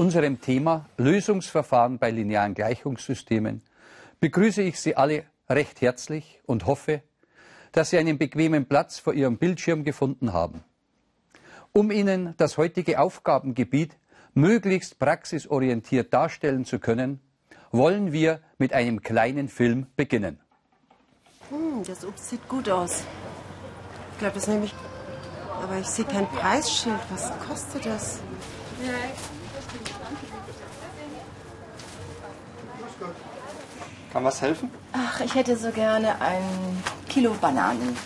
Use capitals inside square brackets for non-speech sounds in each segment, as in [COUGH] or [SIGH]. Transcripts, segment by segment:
Unserem Thema Lösungsverfahren bei linearen Gleichungssystemen begrüße ich Sie alle recht herzlich und hoffe, dass Sie einen bequemen Platz vor Ihrem Bildschirm gefunden haben. Um Ihnen das heutige Aufgabengebiet möglichst praxisorientiert darstellen zu können, wollen wir mit einem kleinen Film beginnen. Hm, das Obst sieht gut aus. Ich glaube, das nehme ich. Aber ich sehe kein Preisschild. Was kostet das? Kann was helfen? Ach, ich hätte so gerne ein Kilo Bananen.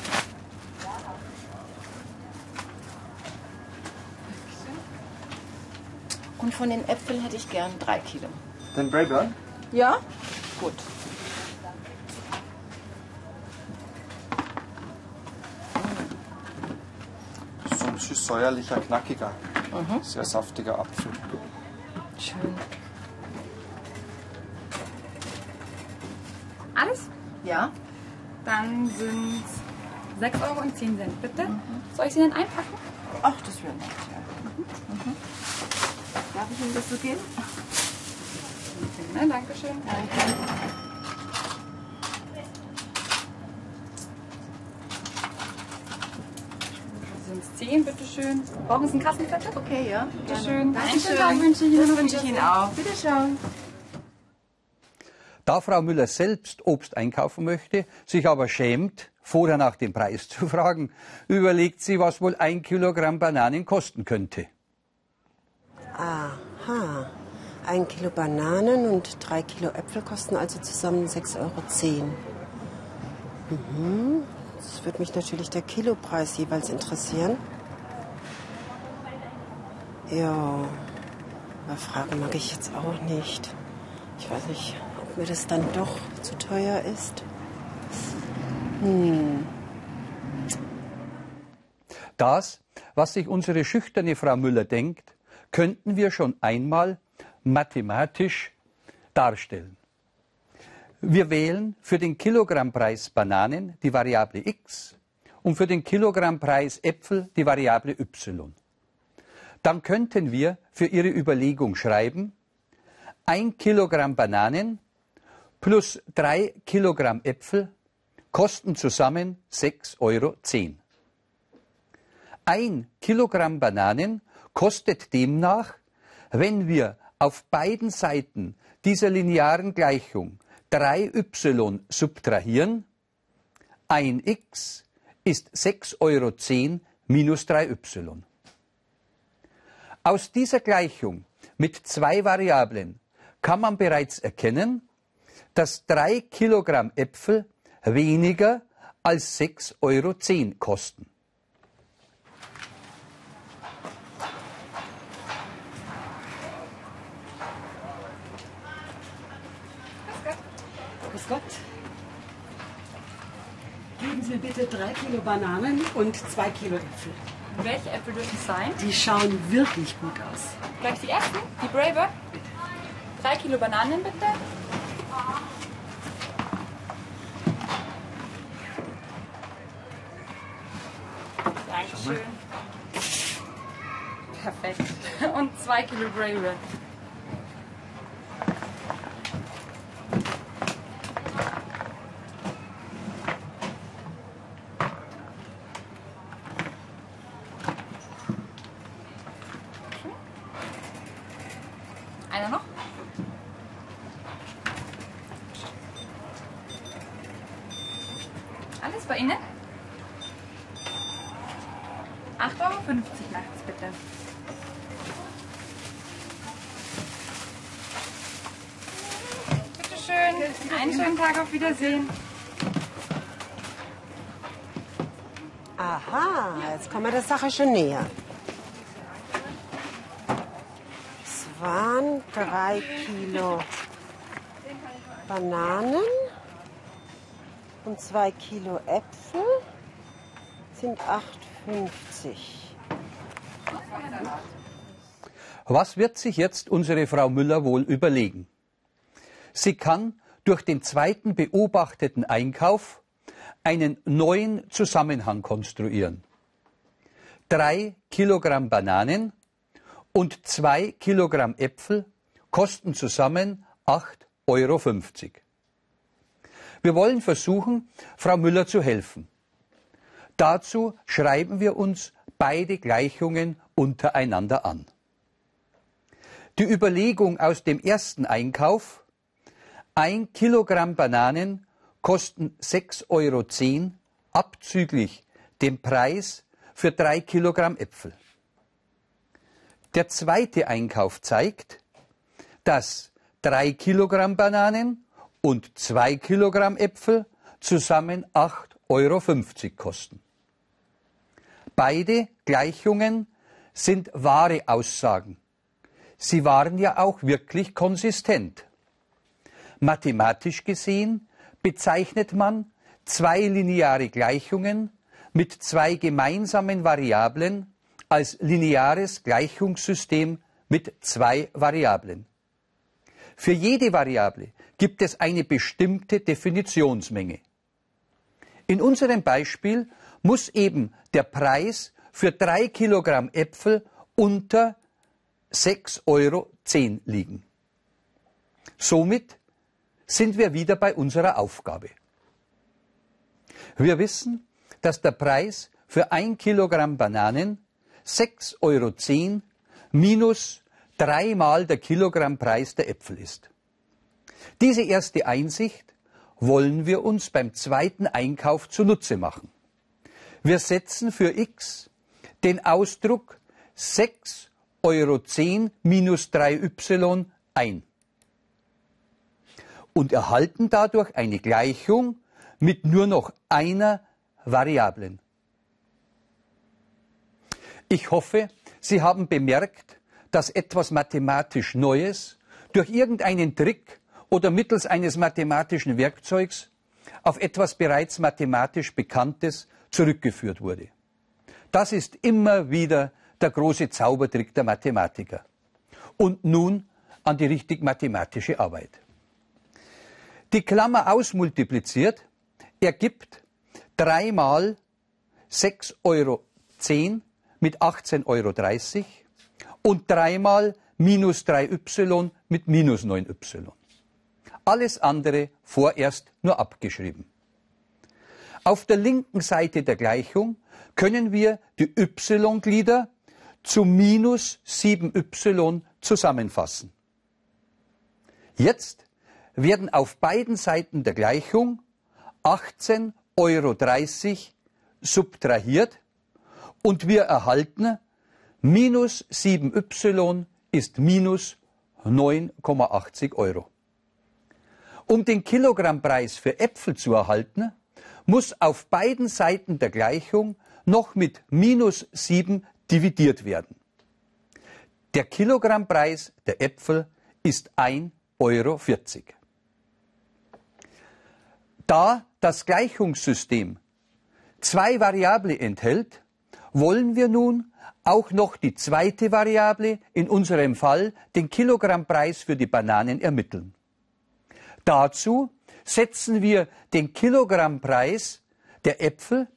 Und von den Äpfeln hätte ich gern drei Kilo. Den Brayburn? Ja? Gut. So ein süß-säuerlicher, knackiger, sehr saftiger Apfel. Schön. Alles? Ja? Sind 6 Euro und 10 Cent, bitte. Soll ich sie denn einpacken? Ach, das wäre nett, ja. Mhm. Darf ich Ihnen das so geben? Ne, Dankeschön. Sind es 10, bitteschön. Brauchen Sie einen Kassenzettel? Okay, ja. Bitteschön. Dankeschön. Tag wünsche ich Ihnen. Das wünsche ich Ihnen auch. Bitte schauen. Da Frau Müller selbst Obst einkaufen möchte, sich aber schämt, vorher nach dem Preis [LAUGHS] zu fragen, überlegt sie, was wohl ein Kilogramm Bananen kosten könnte. Aha. Ein Kilo Bananen und drei Kilo Äpfel kosten also zusammen 6,10 Euro. Mhm. Das würde mich natürlich der Kilopreis jeweils interessieren. Ja, aber Fragen mag ich jetzt auch nicht. Ich weiß nicht, mir das dann doch zu teuer ist. Das, was sich unsere schüchterne Frau Müller denkt, könnten wir schon einmal mathematisch darstellen. Wir wählen für den Kilogrammpreis Bananen die Variable x und für den Kilogrammpreis Äpfel die Variable y. Dann könnten wir für Ihre Überlegung schreiben, ein Kilogramm Bananen plus drei Kilogramm Äpfel kosten zusammen 6,10 Euro. Ein Kilogramm Bananen kostet demnach, wenn wir auf beiden Seiten dieser linearen Gleichung 3y subtrahieren, ein x ist 6,10 Euro minus 3y. Aus dieser Gleichung mit zwei Variablen kann man bereits erkennen, dass 3 Kilogramm Äpfel weniger als 6,10 Euro kosten. Grüß Gott. Geben Sie bitte drei Kilo Bananen und zwei Kilo Äpfel. Welche Äpfel dürfen es sein? Die schauen wirklich gut aus. Gleich die ersten, die Braver. Drei Kilo Bananen, bitte. Dankeschön. Perfekt. Kilo Braver. Einer noch? Alles bei Ihnen? 8,50 Euro nachts bitte. Bitte schön. Einen schönen Tag auf Wiedersehen. Aha, jetzt kommen wir der Sache schon näher. Es waren drei Kilo Bananen und zwei Kilo Äpfel sind 8,50. Was wird sich jetzt unsere Frau Müller wohl überlegen? Sie kann durch den zweiten beobachteten Einkauf einen neuen Zusammenhang konstruieren. Drei Kilogramm Bananen und zwei Kilogramm Äpfel kosten zusammen 8,50 Euro. Wir wollen versuchen, Frau Müller zu helfen. Dazu schreiben wir uns beide Gleichungen untereinander an. Die Überlegung aus dem ersten Einkauf, ein Kilogramm Bananen kosten 6,10 Euro abzüglich dem Preis für drei Kilogramm Äpfel. Der zweite Einkauf zeigt, dass drei Kilogramm Bananen und zwei Kilogramm Äpfel zusammen 8,50 Euro kosten. Beide Gleichungen sind wahre Aussagen. Sie waren ja auch wirklich konsistent. Mathematisch gesehen bezeichnet man zwei lineare Gleichungen mit zwei gemeinsamen Variablen als lineares Gleichungssystem mit zwei Variablen. Für jede Variable gibt es eine bestimmte Definitionsmenge. In unserem Beispiel muss eben der Preis für drei Kilogramm Äpfel unter 6,10 Euro liegen. Somit sind wir wieder bei unserer Aufgabe. Wir wissen, dass der Preis für ein Kilogramm Bananen 6,10 Euro minus dreimal der Kilogrammpreis der Äpfel ist. Diese erste Einsicht wollen wir uns beim zweiten Einkauf zunutze machen. Wir setzen für x den Ausdruck 6,10 Euro minus 3y ein und erhalten dadurch eine Gleichung mit nur noch einer Variablen. Ich hoffe, Sie haben bemerkt, dass etwas mathematisch Neues durch irgendeinen Trick oder mittels eines mathematischen Werkzeugs auf etwas bereits mathematisch Bekanntes zurückgeführt wurde. Das ist immer wieder der große Zaubertrick der Mathematiker. Und nun an die richtig mathematische Arbeit. Die Klammer ausmultipliziert ergibt dreimal 6,10 Euro mit 18,30 Euro und dreimal minus 3y mit minus 9y. Alles andere vorerst nur abgeschrieben. Auf der linken Seite der Gleichung können wir die y-Glieder zu minus 7y zusammenfassen. Jetzt werden auf beiden Seiten der Gleichung 18,30 Euro subtrahiert und wir erhalten minus 7y ist minus 9,80 Euro. Um den Kilogrammpreis für Äpfel zu erhalten, muss auf beiden Seiten der Gleichung noch mit minus 7 dividiert werden. Der Kilogrammpreis der Äpfel ist 1,40 Euro. Da das Gleichungssystem zwei Variable enthält, wollen wir nun auch noch die zweite Variable, in unserem Fall den Kilogrammpreis für die Bananen ermitteln. Dazu setzen wir den Kilogrammpreis der Äpfel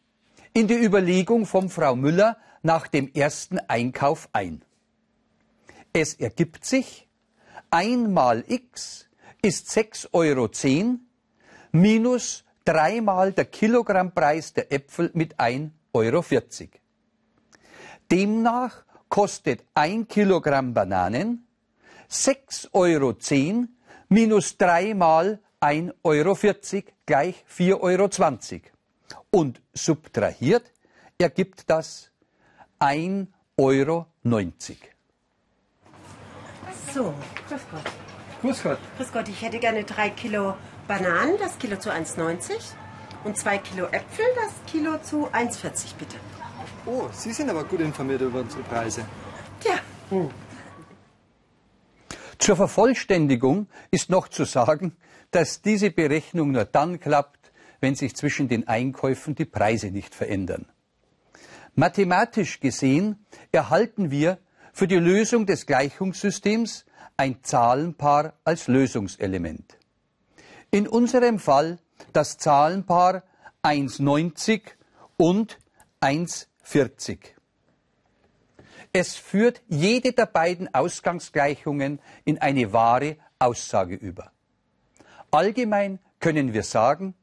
in die Überlegung von Frau Müller nach dem ersten Einkauf ein. Es ergibt sich, 1 mal x ist 6,10 Euro minus dreimal der Kilogrammpreis der Äpfel mit 1,40 Euro. Demnach kostet ein Kilogramm Bananen 6,10 Euro minus dreimal 1,40 Euro gleich 4,20 Euro. Und subtrahiert ergibt das 1,90 Euro. So, grüß Gott. Grüß Gott. Grüß Gott, ich hätte gerne drei Kilo Bananen, das Kilo zu 1,90 und zwei Kilo Äpfel, das Kilo zu 1,40 bitte. Oh, Sie sind aber gut informiert über unsere Preise. Tja, hm. Zur Vervollständigung ist noch zu sagen, dass diese Berechnung nur dann klappt, wenn sich zwischen den Einkäufen die Preise nicht verändern. Mathematisch gesehen erhalten wir für die Lösung des Gleichungssystems ein Zahlenpaar als Lösungselement. In unserem Fall das Zahlenpaar 1,90 und 1,40. Es führt jede der beiden Ausgangsgleichungen in eine wahre Aussage über. Allgemein können wir sagen,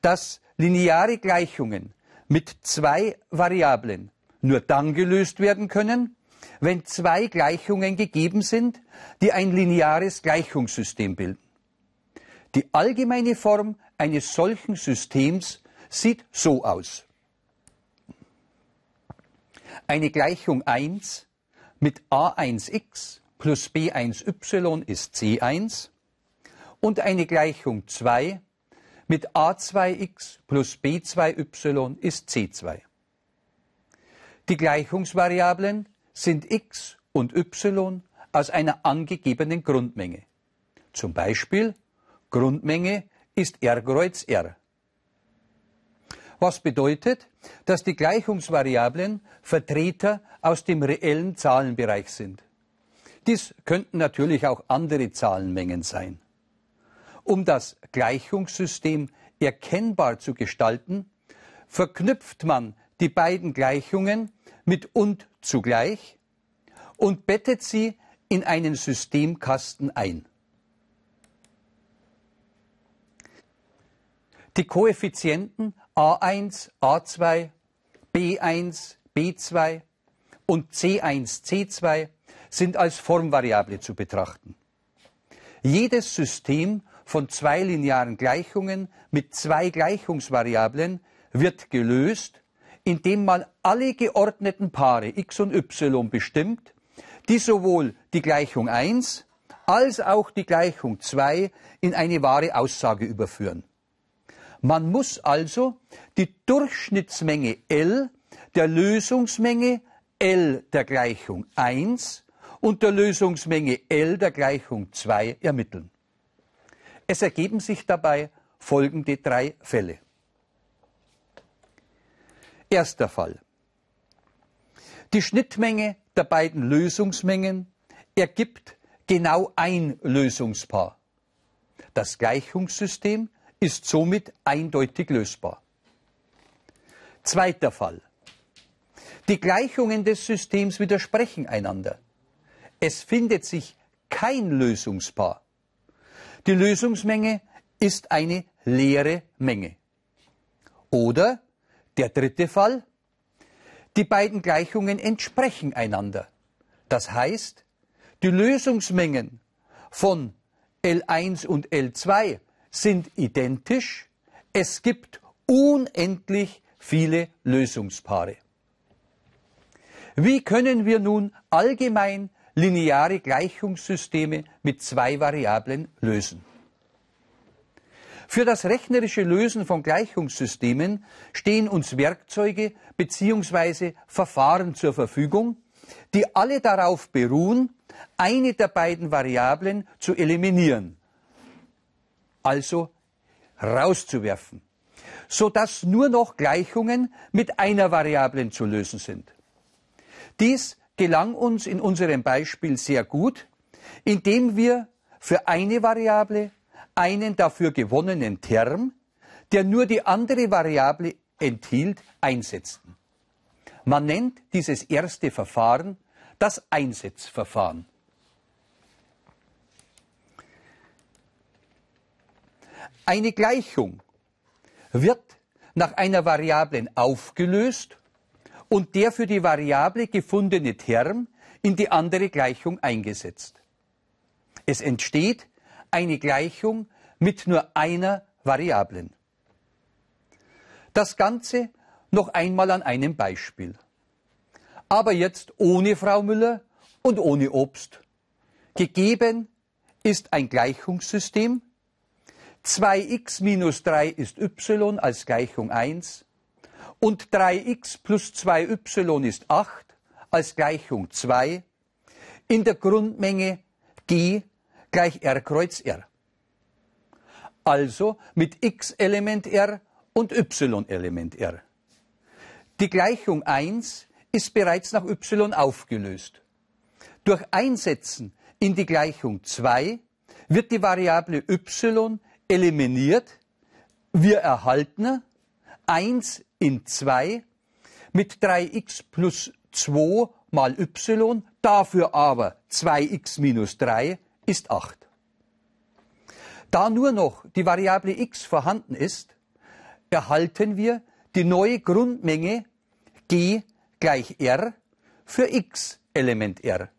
dass lineare Gleichungen mit zwei Variablen nur dann gelöst werden können, wenn zwei Gleichungen gegeben sind, die ein lineares Gleichungssystem bilden. Die allgemeine Form eines solchen Systems sieht so aus. Eine Gleichung 1 mit a1x plus b1y ist c1 und eine Gleichung 2 mit a2x plus b2y ist c2. Die Gleichungsvariablen sind x und y aus einer angegebenen Grundmenge. Zum Beispiel Grundmenge ist R kreuz R. Was bedeutet, dass die Gleichungsvariablen Vertreter aus dem reellen Zahlenbereich sind. Dies könnten natürlich auch andere Zahlenmengen sein. Um das Gleichungssystem erkennbar zu gestalten, verknüpft man die beiden Gleichungen mit und zugleich und bettet sie in einen Systemkasten ein. Die Koeffizienten a1, a2, b1, b2 und c1, c2 sind als Formvariable zu betrachten. Jedes System von zwei linearen Gleichungen mit zwei Gleichungsvariablen wird gelöst, indem man alle geordneten Paare x und y bestimmt, die sowohl die Gleichung 1 als auch die Gleichung 2 in eine wahre Aussage überführen. Man muss also die Durchschnittsmenge L der Lösungsmenge L der Gleichung 1 und der Lösungsmenge L der Gleichung 2 ermitteln. Es ergeben sich dabei folgende drei Fälle. Erster Fall. Die Schnittmenge der beiden Lösungsmengen ergibt genau ein Lösungspaar. Das Gleichungssystem ist somit eindeutig lösbar. Zweiter Fall. Die Gleichungen des Systems widersprechen einander. Es findet sich kein Lösungspaar. Die Lösungsmenge ist eine leere Menge. Oder der dritte Fall. Die beiden Gleichungen entsprechen einander. Das heißt, die Lösungsmengen von L1 und L2 sind identisch. Es gibt unendlich viele Lösungspaare. Wie können wir nun allgemein lineare Gleichungssysteme mit zwei Variablen lösen? Für das rechnerische Lösen von Gleichungssystemen stehen uns Werkzeuge bzw. Verfahren zur Verfügung, die alle darauf beruhen, eine der beiden Variablen zu eliminieren also rauszuwerfen, sodass nur noch Gleichungen mit einer Variablen zu lösen sind. Dies gelang uns in unserem Beispiel sehr gut, indem wir für eine Variable einen dafür gewonnenen Term, der nur die andere Variable enthielt, einsetzten. Man nennt dieses erste Verfahren das Einsetzverfahren. Eine Gleichung wird nach einer Variablen aufgelöst und der für die Variable gefundene Term in die andere Gleichung eingesetzt. Es entsteht eine Gleichung mit nur einer Variablen. Das Ganze noch einmal an einem Beispiel. Aber jetzt ohne Frau Müller und ohne Obst. Gegeben ist ein Gleichungssystem, 2x minus 3 ist y als Gleichung 1 und 3x plus 2y ist 8 als Gleichung 2 in der Grundmenge g gleich r kreuz r. Also mit x Element r und y Element r. Die Gleichung 1 ist bereits nach y aufgelöst. Durch Einsetzen in die Gleichung 2 wird die Variable y eliminiert. Wir erhalten 1 in 2 mit 3x plus 2 mal y, dafür aber 2x minus 3 ist 8. Da nur noch die Variable x vorhanden ist, erhalten wir die neue Grundmenge g gleich r für x Element r.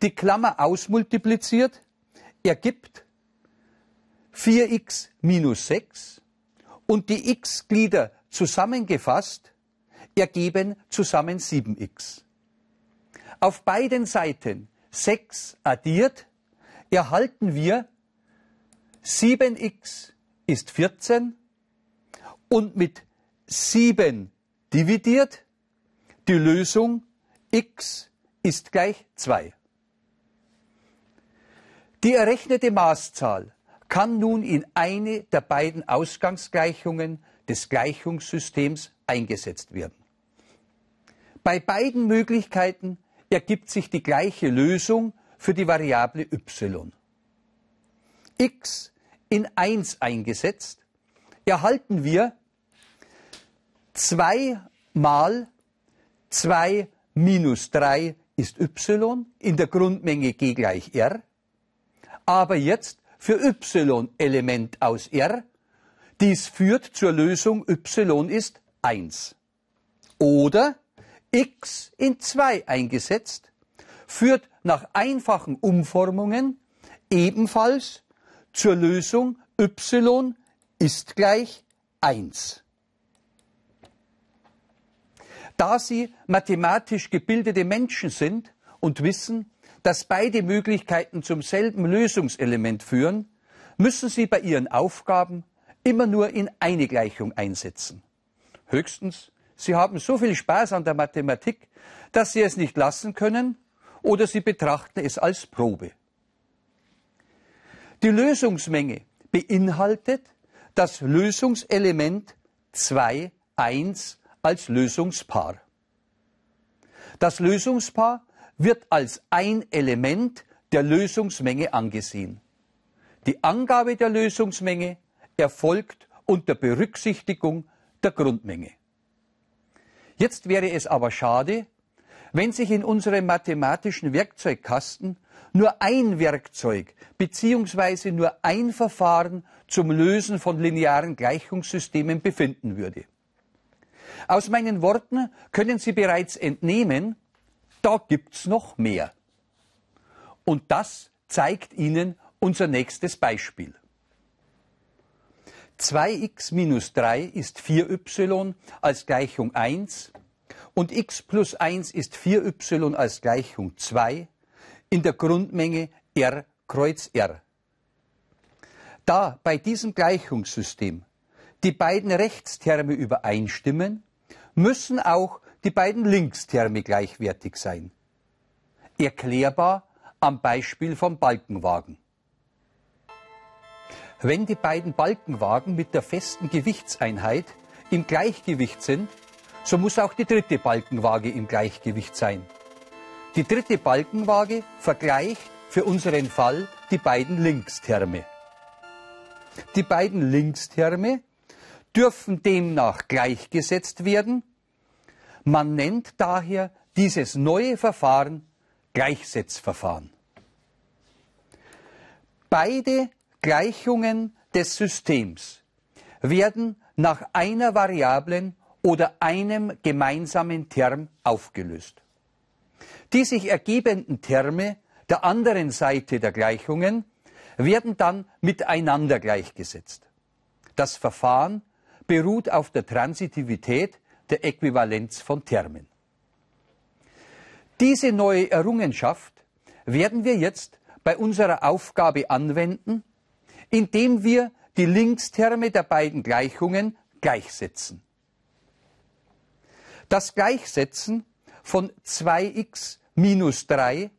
Die Klammer ausmultipliziert ergibt 4x minus 6 und die x-Glieder zusammengefasst ergeben zusammen 7x. Auf beiden Seiten 6 addiert erhalten wir 7x ist 14 und mit 7 dividiert die Lösung x ist gleich 2. Die errechnete Maßzahl kann nun in eine der beiden Ausgangsgleichungen des Gleichungssystems eingesetzt werden. Bei beiden Möglichkeiten ergibt sich die gleiche Lösung für die Variable y. x in 1 eingesetzt, erhalten wir 2 mal 2 minus 3 ist y in der Grundmenge g gleich r. Aber jetzt für y Element aus R. Dies führt zur Lösung y ist 1. Oder x in 2 eingesetzt, führt nach einfachen Umformungen ebenfalls zur Lösung y ist gleich 1. Da Sie mathematisch gebildete Menschen sind und wissen, dass beide Möglichkeiten zum selben Lösungselement führen, müssen Sie bei Ihren Aufgaben immer nur in eine Gleichung einsetzen. Höchstens, Sie haben so viel Spaß an der Mathematik, dass Sie es nicht lassen können oder Sie betrachten es als Probe. Die Lösungsmenge beinhaltet das Lösungselement 2, 1 als Lösungspaar. Das Lösungspaar wird als ein Element der Lösungsmenge angesehen. Die Angabe der Lösungsmenge erfolgt unter Berücksichtigung der Grundmenge. Jetzt wäre es aber schade, wenn sich in unserem mathematischen Werkzeugkasten nur ein Werkzeug bzw. nur ein Verfahren zum Lösen von linearen Gleichungssystemen befinden würde. Aus meinen Worten können Sie bereits entnehmen, da gibt's noch mehr. Und das zeigt Ihnen unser nächstes Beispiel. 2x minus 3 ist 4y als Gleichung 1 und x plus 1 ist 4y als Gleichung 2 in der Grundmenge r kreuz r. Da bei diesem Gleichungssystem die beiden Rechtsterme übereinstimmen, müssen auch die beiden Linksterme gleichwertig sein. Erklärbar am Beispiel vom Balkenwagen. Wenn die beiden Balkenwagen mit der festen Gewichtseinheit im Gleichgewicht sind, so muss auch die dritte Balkenwaage im Gleichgewicht sein. Die dritte Balkenwaage vergleicht für unseren Fall die beiden Linksterme. Die beiden Linksterme dürfen demnach gleichgesetzt werden man nennt daher dieses neue Verfahren Gleichsetzverfahren. Beide Gleichungen des Systems werden nach einer Variablen oder einem gemeinsamen Term aufgelöst. Die sich ergebenden Terme der anderen Seite der Gleichungen werden dann miteinander gleichgesetzt. Das Verfahren beruht auf der Transitivität der Äquivalenz von Termen. Diese neue Errungenschaft werden wir jetzt bei unserer Aufgabe anwenden, indem wir die Linksterme der beiden Gleichungen gleichsetzen. Das Gleichsetzen von 2x minus 3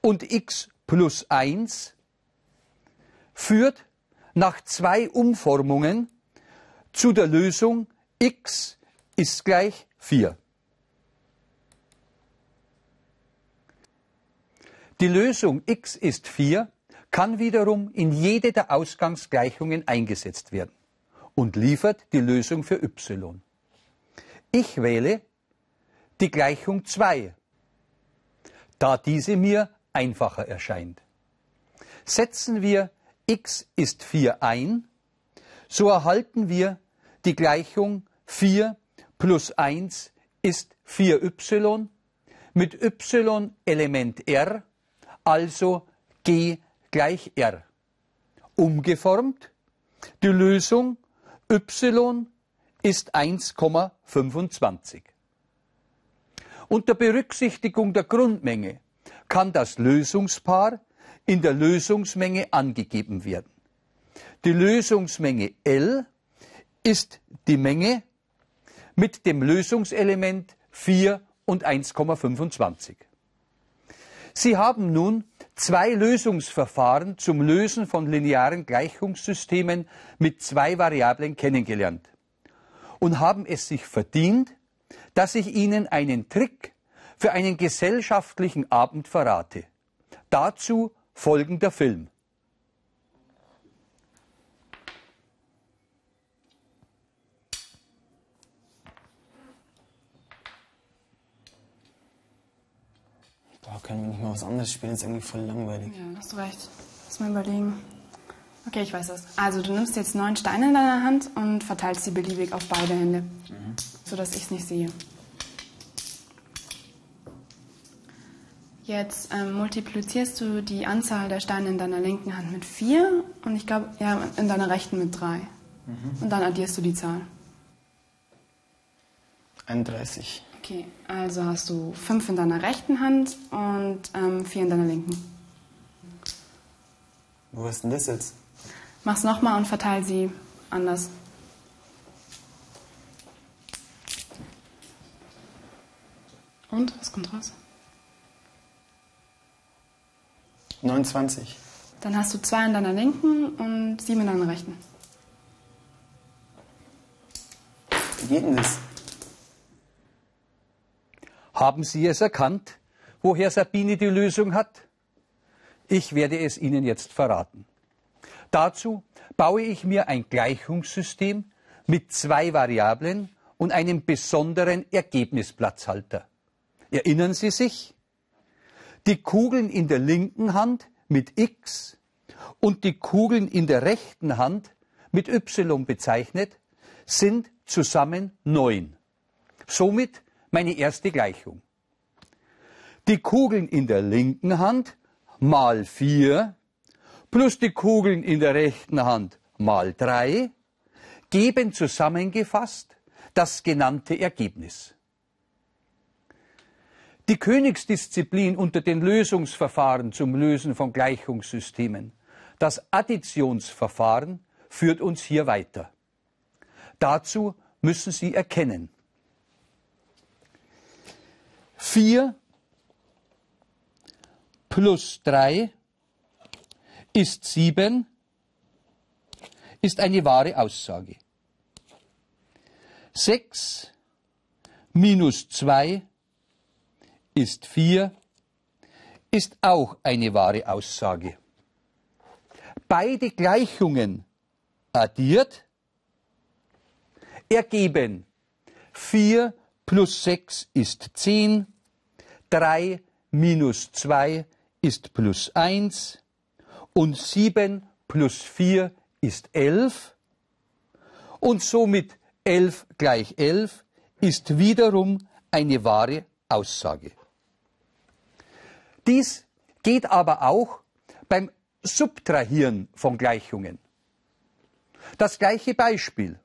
und x plus 1 führt nach zwei Umformungen zu der Lösung x ist gleich 4. Die Lösung x ist 4 kann wiederum in jede der Ausgangsgleichungen eingesetzt werden und liefert die Lösung für y. Ich wähle die Gleichung 2, da diese mir einfacher erscheint. Setzen wir x ist 4 ein, so erhalten wir die Gleichung 4 plus 1 ist 4y mit y Element r, also g gleich r. Umgeformt, die Lösung y ist 1,25. Unter Berücksichtigung der Grundmenge kann das Lösungspaar in der Lösungsmenge angegeben werden. Die Lösungsmenge L ist die Menge mit dem Lösungselement 4 und 1,25. Sie haben nun zwei Lösungsverfahren zum Lösen von linearen Gleichungssystemen mit zwei Variablen kennengelernt und haben es sich verdient, dass ich Ihnen einen Trick für einen gesellschaftlichen Abend verrate. Dazu folgender Film. Können wir nicht mal was anderes spielen? Das ist irgendwie voll langweilig. Ja, hast du recht. Lass mal überlegen. Okay, ich weiß das. Also du nimmst jetzt neun Steine in deiner Hand und verteilst sie beliebig auf beide Hände, mhm. sodass ich es nicht sehe. Jetzt ähm, multiplizierst du die Anzahl der Steine in deiner linken Hand mit 4 und ich glaube, ja, in deiner rechten mit 3. Mhm. Und dann addierst du die Zahl. 31. Okay, also hast du 5 in deiner rechten Hand und ähm, 4 in deiner linken. Wo ist denn das jetzt? Mach's nochmal und verteil sie anders. Und, was kommt raus? 29. Dann hast du zwei in deiner linken und sieben in deiner rechten. Wie geht denn das? Haben Sie es erkannt, woher Sabine die Lösung hat? Ich werde es Ihnen jetzt verraten. Dazu baue ich mir ein Gleichungssystem mit zwei Variablen und einem besonderen Ergebnisplatzhalter. Erinnern Sie sich? die Kugeln in der linken Hand mit X und die Kugeln in der rechten Hand mit Y bezeichnet, sind zusammen neun. Somit meine erste Gleichung. Die Kugeln in der linken Hand mal vier plus die Kugeln in der rechten Hand mal drei geben zusammengefasst das genannte Ergebnis. Die Königsdisziplin unter den Lösungsverfahren zum Lösen von Gleichungssystemen, das Additionsverfahren, führt uns hier weiter. Dazu müssen Sie erkennen. 4 plus 3 ist 7 ist eine wahre Aussage. 6 minus 2 ist 4, ist auch eine wahre Aussage. Beide Gleichungen addiert ergeben 4 plus 6 ist 10, 3 minus 2 ist plus 1 und 7 plus 4 ist 11 und somit 11 gleich 11 ist wiederum eine wahre Aussage. Dies geht aber auch beim Subtrahieren von Gleichungen. Das gleiche Beispiel.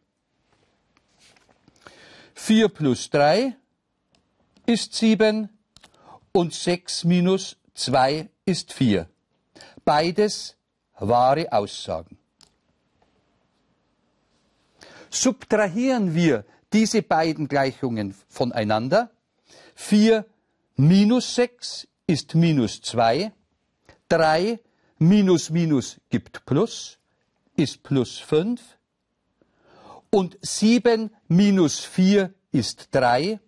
4 plus 3 ist 7 und 6 minus 2 ist 4. Beides wahre Aussagen. Subtrahieren wir diese beiden Gleichungen voneinander. 4 minus 6 ist minus 2. 3 minus minus gibt plus, ist plus 5. Und 7 minus 4 ist 3.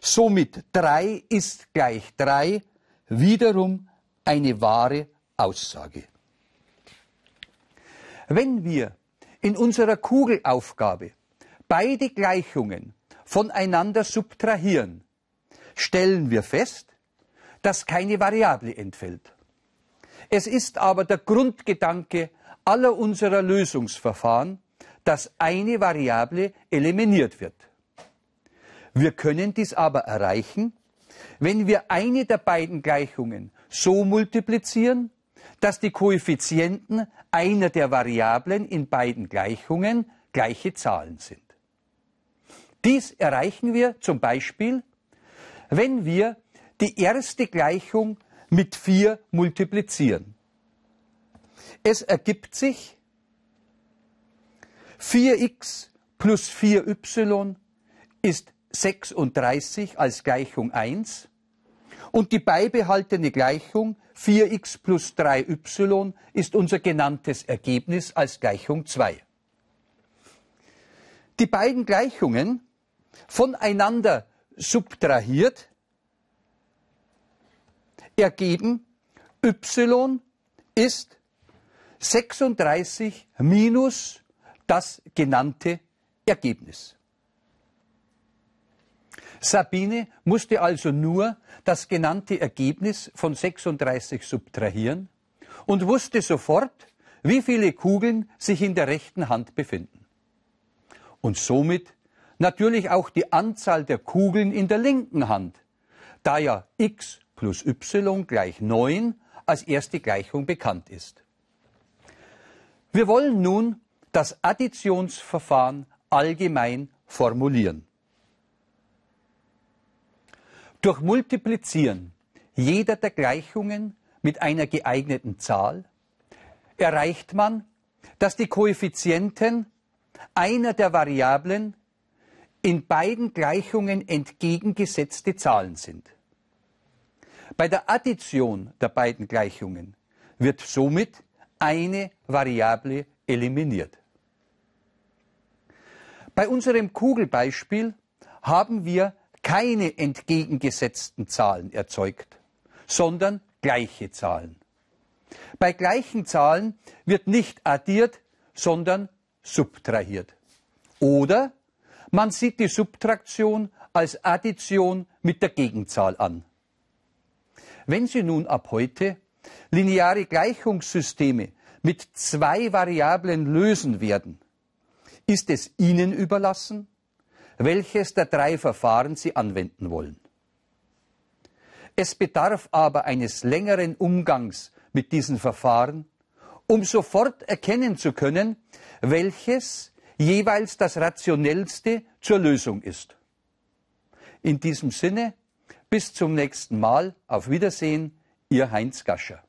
Somit 3 ist gleich 3. Wiederum eine wahre Aussage. Wenn wir in unserer Kugelaufgabe beide Gleichungen voneinander subtrahieren, stellen wir fest, dass keine Variable entfällt. Es ist aber der Grundgedanke aller unserer Lösungsverfahren, dass eine Variable eliminiert wird. Wir können dies aber erreichen, wenn wir eine der beiden Gleichungen so multiplizieren, dass die Koeffizienten einer der Variablen in beiden Gleichungen gleiche Zahlen sind. Dies erreichen wir zum Beispiel, wenn wir die erste Gleichung mit 4 multiplizieren. Es ergibt sich 4x plus 4y ist 36 als Gleichung 1 und die beibehaltene Gleichung 4x plus 3y ist unser genanntes Ergebnis als Gleichung 2. Die beiden Gleichungen voneinander subtrahiert ergeben y ist 36 minus das genannte Ergebnis. Sabine musste also nur das genannte Ergebnis von 36 subtrahieren und wusste sofort, wie viele Kugeln sich in der rechten Hand befinden. Und somit natürlich auch die Anzahl der Kugeln in der linken Hand, da ja x plus y gleich 9 als erste Gleichung bekannt ist. Wir wollen nun das Additionsverfahren allgemein formulieren. Durch Multiplizieren jeder der Gleichungen mit einer geeigneten Zahl erreicht man, dass die Koeffizienten einer der Variablen in beiden Gleichungen entgegengesetzte Zahlen sind. Bei der Addition der beiden Gleichungen wird somit eine Variable eliminiert. Bei unserem Kugelbeispiel haben wir keine entgegengesetzten Zahlen erzeugt, sondern gleiche Zahlen. Bei gleichen Zahlen wird nicht addiert, sondern subtrahiert. Oder man sieht die Subtraktion als Addition mit der Gegenzahl an. Wenn Sie nun ab heute lineare Gleichungssysteme mit zwei Variablen lösen werden, ist es Ihnen überlassen, welches der drei Verfahren Sie anwenden wollen. Es bedarf aber eines längeren Umgangs mit diesen Verfahren, um sofort erkennen zu können, welches jeweils das rationellste zur Lösung ist. In diesem Sinne, bis zum nächsten Mal, auf Wiedersehen, Ihr Heinz Gascher.